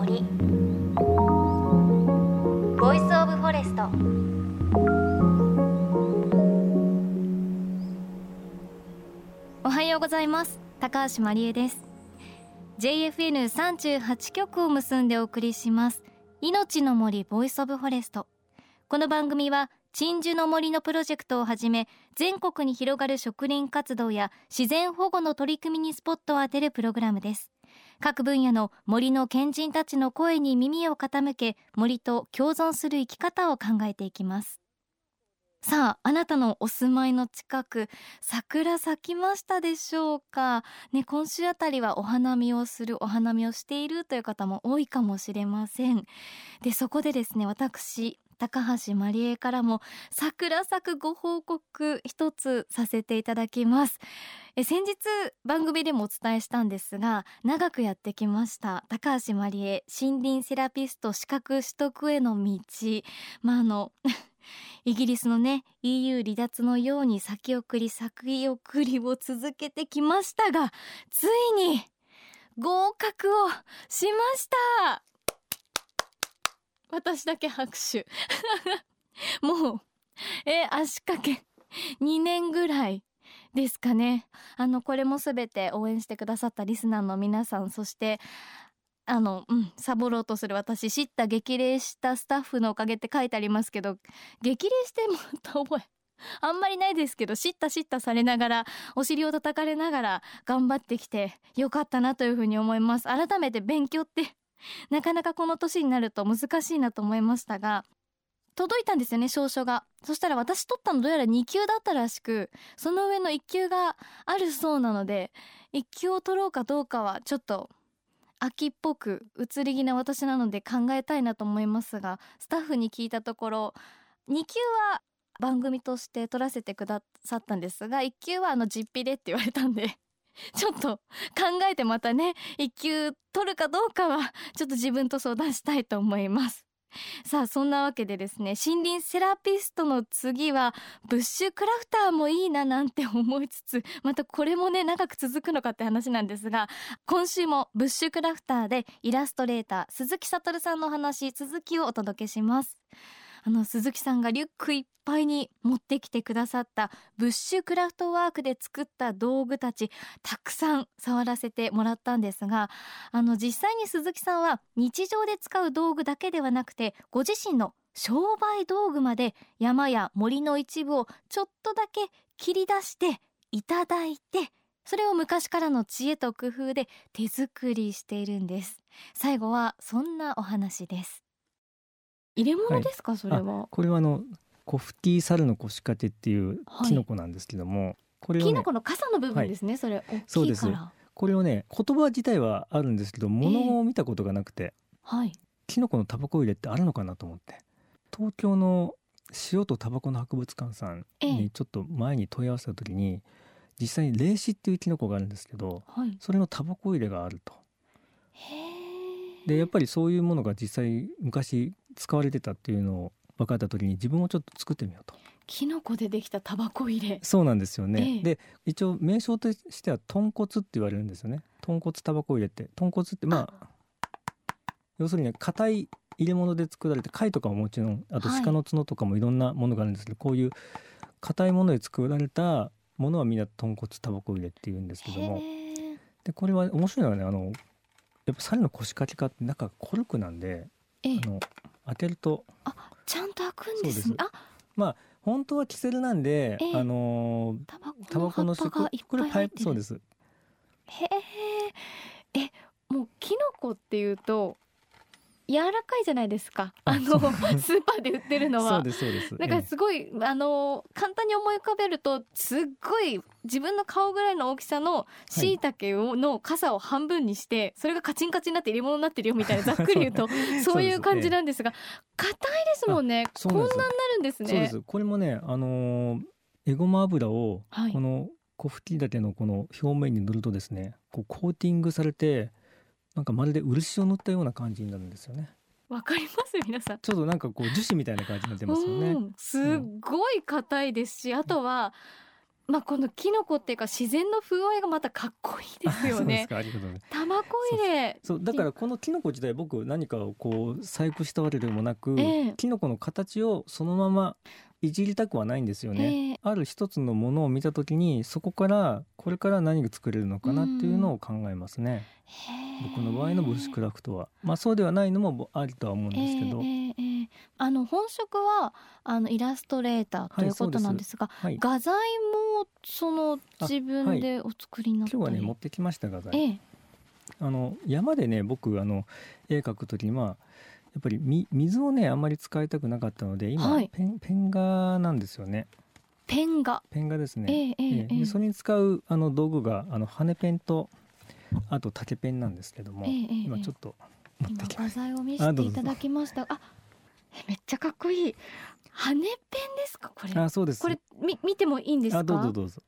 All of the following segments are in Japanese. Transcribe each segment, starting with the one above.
森。 Voice of Forest おはようございます。高橋真理恵です。JFN38 局を結んでお送りします。命の森ボイスオブフォレストこの番組は鎮守の森のプロジェクトをはじめ全国に広がる植林活動や自然保護の取り組みにスポットを当てるプログラムです。各分野の森の賢人たちの声に耳を傾け森と共存する生き方を考えていきます。さああなたのお住まいの近く桜咲きましたでしょうか？ね今週あたりはお花見をするお花見をしているという方も多いかもしれません。でそこでですね私高橋まりえからも桜咲くご報告一つさせていただきます。え先日番組でもお伝えしたんですが長くやってきました。高橋まりえ森林セラピスト資格取得への道。まああの イギリスのね EU 離脱のように先送り先送りを続けてきましたがついに合格をしました。私だけ拍手。もうえ足掛け。2年ぐらいですかね。あのこれもすべて応援してくださったリスナーの皆さんそしてあの、うん、サボろうとする私知った激励したスタッフのおかげって書いてありますけど激励してもた覚えあんまりないですけど知った知ったされながらお尻を叩かれながら頑張ってきてよかったなというふうに思います。改めて勉強って なかなかこの年になると難しいなと思いましたが届いたんですよね証書が。そしたら私取ったのどうやら2級だったらしくその上の1級があるそうなので1級を取ろうかどうかはちょっと秋っぽく移り気な私なので考えたいなと思いますがスタッフに聞いたところ2級は番組として取らせてくださったんですが1級はあの実費でって言われたんで ちょっと考えてまたね1級取るかどうかはちょっと自分と相談したいと思います。さあそんなわけでですね森林セラピストの次はブッシュクラフターもいいななんて思いつつまたこれもね長く続くのかって話なんですが今週もブッシュクラフターでイラストレーター鈴木悟さんの話続きをお届けします。あの鈴木さんがリュックいっぱいに持ってきてくださったブッシュクラフトワークで作った道具たちたくさん触らせてもらったんですがあの実際に鈴木さんは日常で使う道具だけではなくてご自身の商売道具まで山や森の一部をちょっとだけ切り出していただいてそれを昔からの知恵と工夫で手作りしているんです。最後はそんなお話です。入れ物ですか、はい、それは？これはあのコフティサルの腰掛けっていうキノコなんですけども、はい、これを、ね、キノコの傘の部分ですね、はい、それ。そうです。これをね言葉自体はあるんですけど物を見たことがなくて、えー、はい、キノコのタバコ入れってあるのかなと思って。東京の塩とタバコの博物館さんにちょっと前に問い合わせた時に、えー、実際に霊視っていうキノコがあるんですけど、はい、それのタバコ入れがあると。でやっぱりそういうものが実際昔使われてたっていうのを分かった時に自分もちょっと作ってみようと。キノコでできたタバコ入れ。そうなんですよね、ええ、で一応名称としては豚骨って言われるんですよね。豚骨タバコ入れって。豚骨ってまあ要するに硬い入れ物で作られて貝とかももちろんあと鹿の角とかもいろんなものがあるんですけど、はい、こういう硬いもので作られたものはみんな豚骨タバコ入れっていうんですけども。でこれは面白いのはねあのやっぱ猿の腰掛けかって中コルクなんで、ええ、あの開けると。あちゃんと開くんですね。あ。まあ本当はキセルなんで、えあのタバコの葉っぱがいっぱい入ってそうです。へえ。えもうキノコっていうと柔らかいじゃないですか。あのスーパーで売ってるのは。そうですそうです。なんかすごい、ええ、あの簡単に思い浮かべるとすっごい自分の顔ぐらいの大きさのしい。たけの傘を半分にして、はい、それがカチンカチンになって入れ物になってるよみたいなざっくり言うと そういう感じなんですが硬、いですもんね。こんなんなるんですね。そうです。これもねあのー、エゴマ油をこのコフティダケのこの表面に塗るとですねこうコーティングされてなんかまるで漆を塗ったような感じになるんですよね。わかります皆さん。ちょっとなんかこう樹脂みたいな感じになってますよね。すっごい硬いですし、あとは、まあこのキノコっていうか自然の風合いがまたかっこいいですよね 玉こ入れそうだからこのキノコ自体僕何かをこう細工したわけでもなく、ええキノコの形をそのままいじりたくはないんですよね、ええ。ある一つのものを見た時にそこからこれから何が作れるのかなっていうのを考えますね、へー僕の場合のブッシュクラフトは。まあそうではないのもありとは思うんですけど、ええええええ。あの本職はあのイラストレーターということなんですが、はい。画材もそのあ自分でお作りになったり、今日はね持ってきました画材、ええ。あの山でね僕あの絵描く時にまあやっぱり水をねあんまり使いたくなかったので今、はいペンペン画なんですよね。ペン画。ペン画ですね。ええええでそれに使うあの道具があの羽ペンとあと竹ペンなんですけども、ええええ今ちょっと持ってきま画。材を見せていただきました。あえめっちゃかっこいい。羽ペンですか？これ。あそうです。これみ見てもいいんですか？あどうぞどうぞ。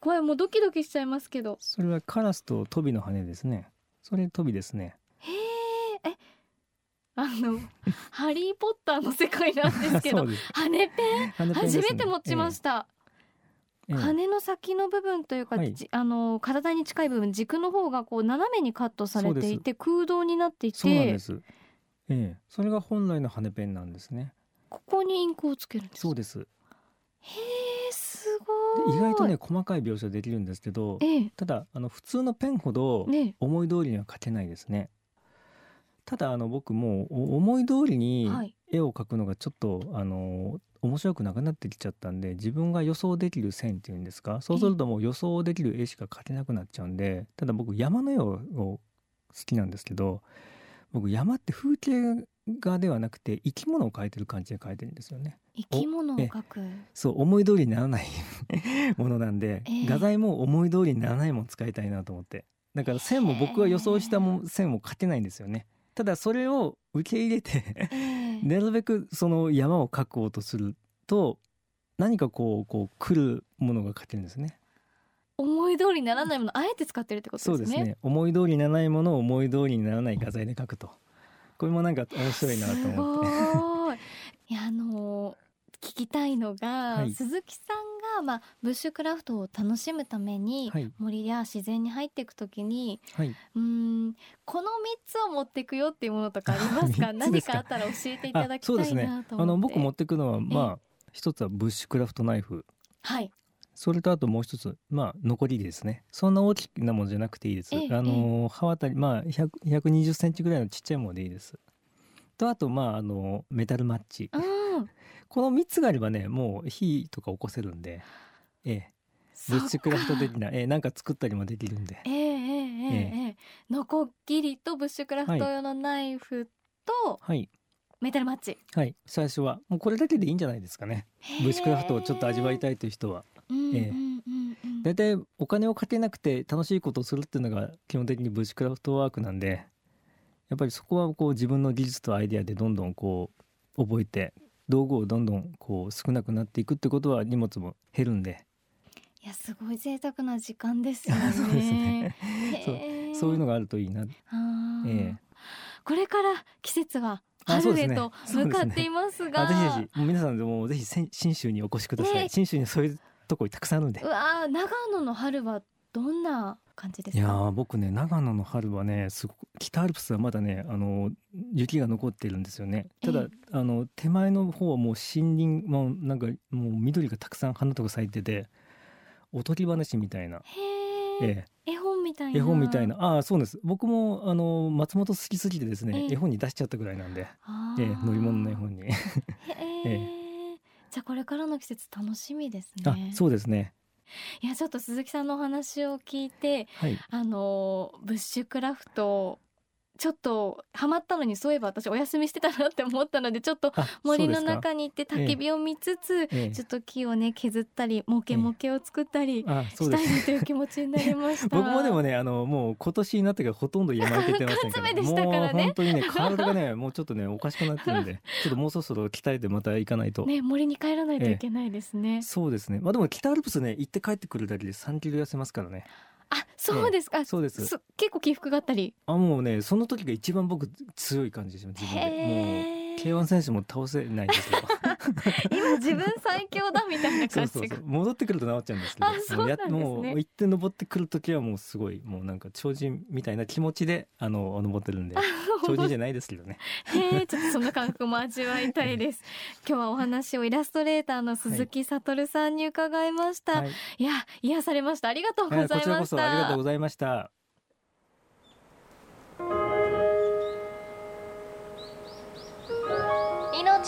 怖いもうドキドキしちゃいますけど。それはカラスとトビの羽ですね。それトビですね。あの ハリーポッターの世界なんですけ そど羽ペン？ね。初めて持ちました、ええ。ええ。羽の先の部分というか、はい。じあの体に近い部分軸の方がこう斜めにカットされていそて空洞になっていてそうなんです。ええ。それが本来の羽ペンなんですね。ここにインクをつけるんですそうです。へえすごい。で意外とね細かい描写できるんですけどええ。ただあの普通のペンほどね思い通りには描けないですねただあの僕も思い通りにはい。絵を描くのがちょっとあの面白くなくなってきちゃったんで自分が予想できる線っていうんですか？そうするともう予想できる絵しか描けなくなっちゃうんでただ僕山の絵を好きなんですけど僕山って風景画ではなくて生き物を描いてる感じで描いてるんですよね。生き物を描く。そう思い通りにならない ものなんで、ええ。画材も思い通りにならないもの使いたいなと思って。だから線も僕が予想したもん線も描けないんですよねただそれを受け入れてええ。なるべくその山を描こうとすると何かこうこう来るものが描けるんですね。思い通りにならないものあえて使ってるってことそうでねですすね。思い通りにならないものを思い通りにならない画材で描くと。これもなんか面白いなと思って。すごい。いやあのー聞きたいのが、はい。鈴木さんが、まあ、ブッシュクラフトを楽しむために、はい。森や自然に入っていくときにはい。うーんこの3つを持っていくよっていうものとかありますか？何すか？かあったら教えていただきたいなと思って。あの僕持ってくのはまあ一つはブッシュクラフトナイフ。はい。それとあともう一つまあ残りですね。そんな大きなものじゃなくていいです、ええあの刃渡りまあ100 120センチぐらいのちっちゃいものでいいです。とあとまああのメタルマッチ。うんこの3つがあればねもう火とか起こせるんでええ。ブッシュクラフト的な、ええ、なんか作ったりもできるんで。ええええええ、のこぎりとブッシュクラフト用のナイフと、はい、メタルマッチ。はい、最初はもうこれだけでいいんじゃないですかね。ブッシュクラフトをちょっと味わいたいという人は。ええ、大体お金をかけなくて楽しいことをするっていうのが基本的にブッシュクラフトワークなんでやっぱりそこはこう自分の技術とアイデアでどんどんこう覚えて道具をどんどんこう少なくなっていくってことは荷物も減るんで。いやすごい贅沢な時間ですよね。そうですね。そうそういうのがあるといいな。あー。ええ。これから季節は春へと向かっていますが、あぜひぜひ。皆さんでもぜひ信州にお越しください、ね。信州にそういうとこたくさんあるんで。うわー長野の春はどんな感じですか？いやー僕ね長野の春はねすごく北アルプスはまだねあの雪が残ってるんですよね。ただ、えあの手前の方はもう森林もうなんかもう緑がたくさん花とか咲いてておとぎ話みたいな、へえ、え。絵本みたいな。え絵本みたいな。ああそうです。僕もあの松本好きすぎてですね、ええ。絵本に出しちゃったぐらいなんで。ええ乗り物の絵本に。へ え。じゃあこれからの季節楽しみですあね。そうですねいやちょっと鈴木さんのお話を聞いてはい。あのーブッシュクラフトちょっとハマったのにそういえば私お休みしてたなって思ったのでちょっとあ森の中に行って焚き火を見つつ、ええ。ちょっと木をね削ったりモケモケを作ったりしたいという気持ちになりました。僕もでもねあのもう今年になってからほとんど山行けてませんから。でしたからね。もう本当にね 体がねもうちょっとねおかしくなってるんでちょっともうそろそろ鍛えてまた行かないと、ね森に帰らないといけないですね、そうですね。まあでも北アルプスね行って帰ってくるだけで3キロ痩せますからねあそうですか、そうです。そ結構起伏があったり。あもうねその時が一番僕強い感じですよ自分で。もう K1 選手も倒せないんですよ。今自分最強だみたいな感じが。戻ってくると治っちゃうんですけど。あそうなんですね。もうやもう一点登ってくる時はもうすごいもうなんか超人みたいな気持ちであの登ってるんで 超人じゃないですけどね。へえちょっとそんな感覚も味わいたいです。今日はお話をイラストレーターの鈴木悟さんに伺いました、はい。い、や癒されました。ありがとうございました、はいこちらこそありがとうございました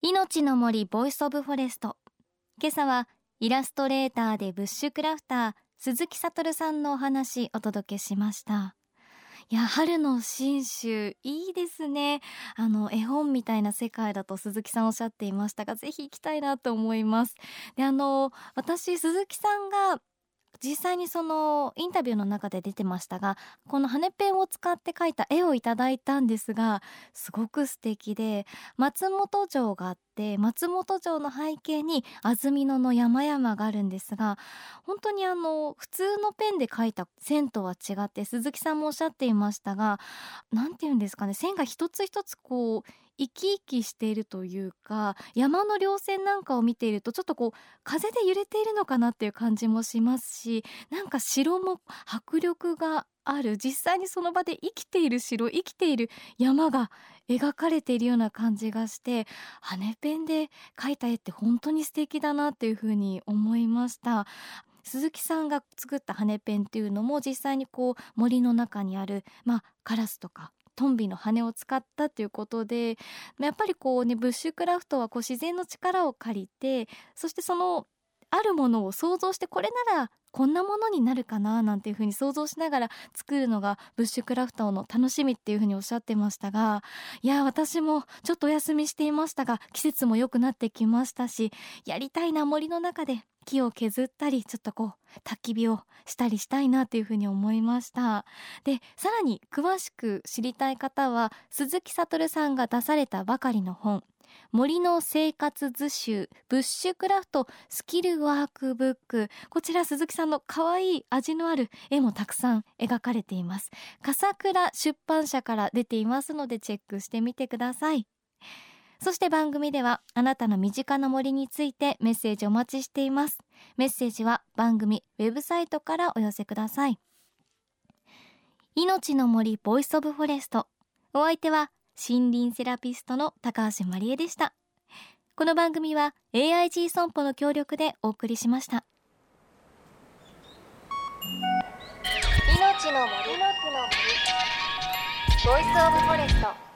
命の森 Voice of Forest。今朝はイラストレーターでブッシュクラフター鈴木悟さんのお話お届けしました。いや春の信州いいですね。あの絵本みたいな世界だと鈴木さんおっしゃっていましたがぜひ行きたいなと思います。であの私鈴木さんが実際にそのインタビューの中で出てましたがこの羽ペンを使って描いた絵をいただいたんですがすごく素敵で松本城があって松本城の背景に安曇野の山々があるんですが本当にあの普通のペンで描いた線とは違って鈴木さんもおっしゃっていましたが何て言うんですかね線が一つ一つこう生き生きしているというか山の稜線なんかを見ているとちょっとこう風で揺れているのかなっていう感じもしますしなんか城も迫力がある実際にその場で生きている城生きている山が描かれているような感じがして羽ペンで描いた絵って本当に素敵だなっていうふうに思いました。鈴木さんが作った羽ペンっていうのも実際にこう森の中にある、まあ、カラスとかトンビの羽を使ったということでやっぱりこうねブッシュクラフトはこう自然の力を借りてそしてそのあるものを想像してこれならこんなものになるかななんていうふうに想像しながら作るのがブッシュクラフトの楽しみっていうふうにおっしゃってましたがいや私もちょっとお休みしていましたが季節も良くなってきましたしやりたいな森の中で木を削ったりちょっとこう焚き火をしたりしたいなというふうに思いました。でさらに詳しく知りたい方は鈴木悟さんが出されたばかりの本。森の生活図集ブッシュクラフトスキルワークブック。こちら鈴木さんの可愛い味のある絵もたくさん描かれています。笠倉出版社から出ていますのでチェックしてみてください。そして番組ではあなたの身近な森についてメッセージお待ちしています。メッセージは番組ウェブサイトからお寄せください。命の森 Voice of Forest。お相手は森林セラピストの高橋真理恵でした。この番組は AIG 損保の協力でお送りしました。命の森。 Voice of Forest。